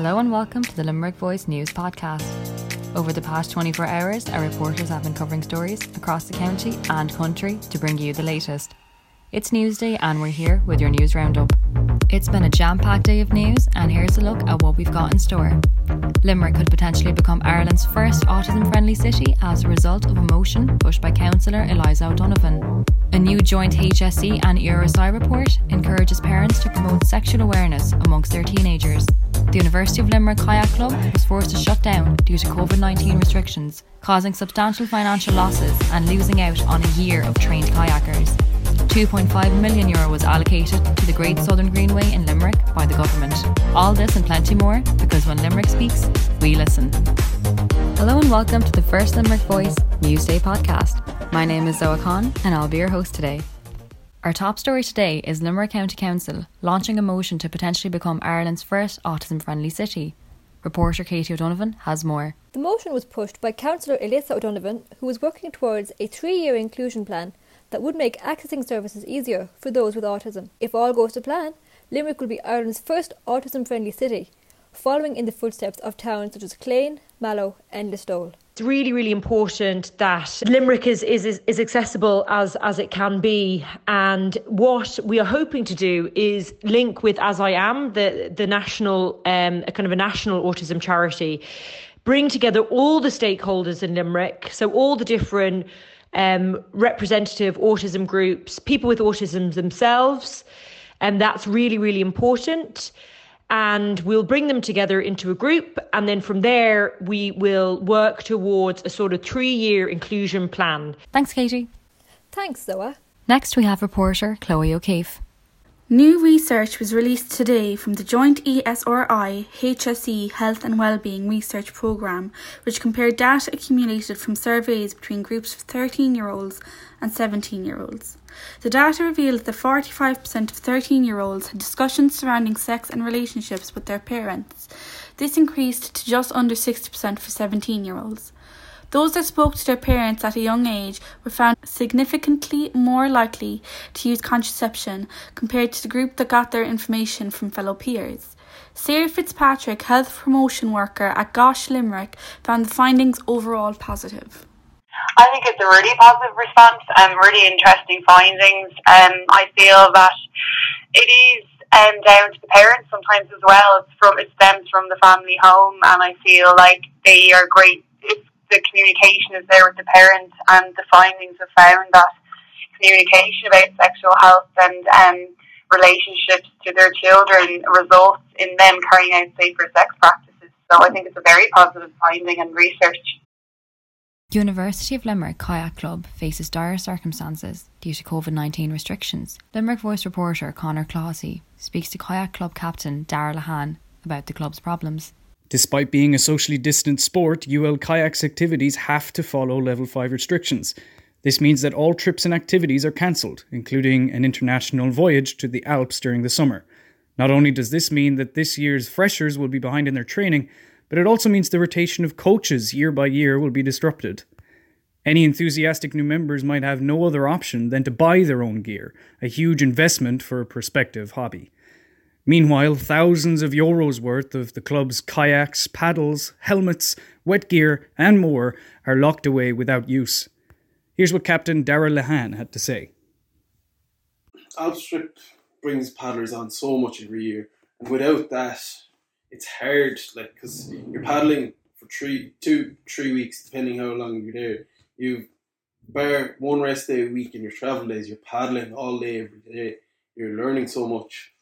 Hello and welcome to the Limerick Voice News Podcast. Over the past 24 hours, our reporters have been covering stories across the county and country to bring you the latest. It's Newsday and we're here with your news roundup. It's been a jam packed day of news, and here's a look at what we've got in store. Limerick could potentially become Ireland's first autism friendly city as a result of a motion pushed by Councillor Elisa O'Donovan. A new joint HSE and ESRI report encourages parents to promote sexual awareness amongst their teenagers. The University of Limerick Kayak Club was forced to shut down due to COVID 19 restrictions, causing substantial financial losses and losing out on a year of trained kayakers. 2.5 million euro was allocated to the Great Southern Greenway in Limerick by the government. All this and plenty more because when Limerick speaks, we listen. Hello and welcome to the first Limerick Voice Newsday podcast. My name is Zoha Khan and I'll be your host today. Our top story today is Limerick County Council launching a motion to potentially become Ireland's first autism friendly city. Reporter Katie O'Donovan has more. The motion was pushed by Councillor Elisa O'Donovan, who was working towards a three year inclusion plan that would make accessing services easier for those with autism. If all goes to plan, Limerick will be Ireland's first autism friendly city, following in the footsteps of towns such as Clane, Mallow, and Listowel it's really, really important that Limerick is, is, is accessible as, as it can be. And what we are hoping to do is link with As I Am, the, the national, um, a kind of a national autism charity, bring together all the stakeholders in Limerick. So all the different um, representative autism groups, people with autism themselves. And that's really, really important. And we'll bring them together into a group. And then from there, we will work towards a sort of three year inclusion plan. Thanks, Katie. Thanks, Zoha. Next, we have reporter Chloe O'Keefe. New research was released today from the joint ESRI HSE Health and Wellbeing Research Programme, which compared data accumulated from surveys between groups of 13 year olds and 17 year olds. The data revealed that 45% of 13 year olds had discussions surrounding sex and relationships with their parents. This increased to just under 60% for 17 year olds. Those that spoke to their parents at a young age were found significantly more likely to use contraception compared to the group that got their information from fellow peers. Sarah Fitzpatrick, health promotion worker at GOSHH Limerick, found the findings overall positive. I think it's a really positive response and really interesting findings. Um, I feel that it is um, down to the parents sometimes as well. It's from it stems from the family home, and I feel like they are great the communication is there with the parents, and the findings have found that communication about sexual health and um, relationships to their children results in them carrying out safer sex practices. So I think it's a very positive finding and research. University of Limerick Kayak Club faces dire circumstances due to COVID 19 restrictions. Limerick Voice reporter Conor Clossy speaks to Kayak Club captain Dara Lahan about the club's problems. Despite being a socially distant sport, UL Kayak's activities have to follow level 5 restrictions. This means that all trips and activities are cancelled, including an international voyage to the Alps during the summer. Not only does this mean that this year's freshers will be behind in their training, but it also means the rotation of coaches year by year will be disrupted. Any enthusiastic new members might have no other option than to buy their own gear, a huge investment for a prospective hobby. Meanwhile, thousands of euros worth of the club's kayaks, paddles, helmets, wet gear, and more are locked away without use. Here's what Captain Darrell Lehan had to say. Alps trip brings paddlers on so much every year, and without that, it's hard. Like because you're paddling for three, two, three weeks, depending how long you're there. You bar one rest day a week in your travel days. You're paddling all day every day. You're learning so much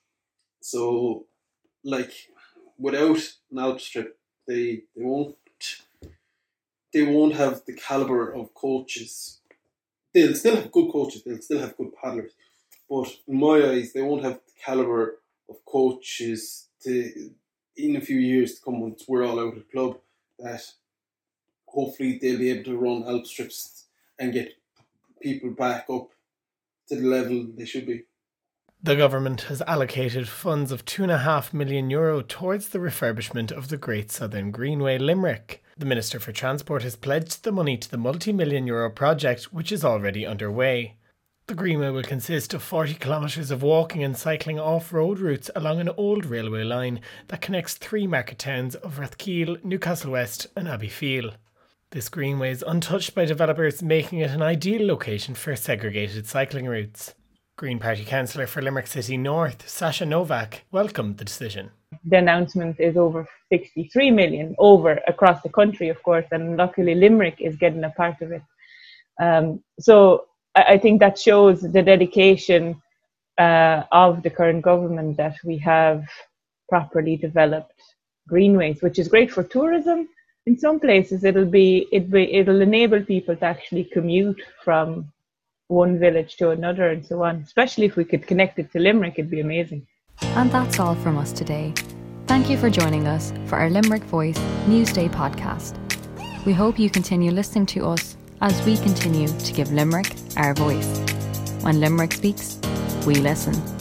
so, like, without an outstrip, they they won't they won't have the caliber of coaches. They'll still have good coaches. They'll still have good paddlers, but in my eyes, they won't have the caliber of coaches to in a few years to come once we're all out of the club. That hopefully they'll be able to run outstrips and get people back up to the level they should be. The government has allocated funds of 2.5 million euro towards the refurbishment of the Great Southern Greenway Limerick. The Minister for Transport has pledged the money to the multi million euro project, which is already underway. The Greenway will consist of 40 kilometres of walking and cycling off road routes along an old railway line that connects three market towns of Rathkeale, Newcastle West, and Abbeyfeale. This greenway is untouched by developers, making it an ideal location for segregated cycling routes. Green Party councillor for Limerick City North, Sasha Novak, welcomed the decision. The announcement is over 63 million over across the country, of course, and luckily Limerick is getting a part of it. Um, so I think that shows the dedication uh, of the current government that we have properly developed greenways, which is great for tourism. In some places, it'll be, it be it'll enable people to actually commute from one village to another and so on. Especially if we could connect it to Limerick, it'd be amazing. And that's all from us today. Thank you for joining us for our Limerick Voice Newsday podcast. We hope you continue listening to us as we continue to give Limerick our voice. When Limerick speaks, we listen.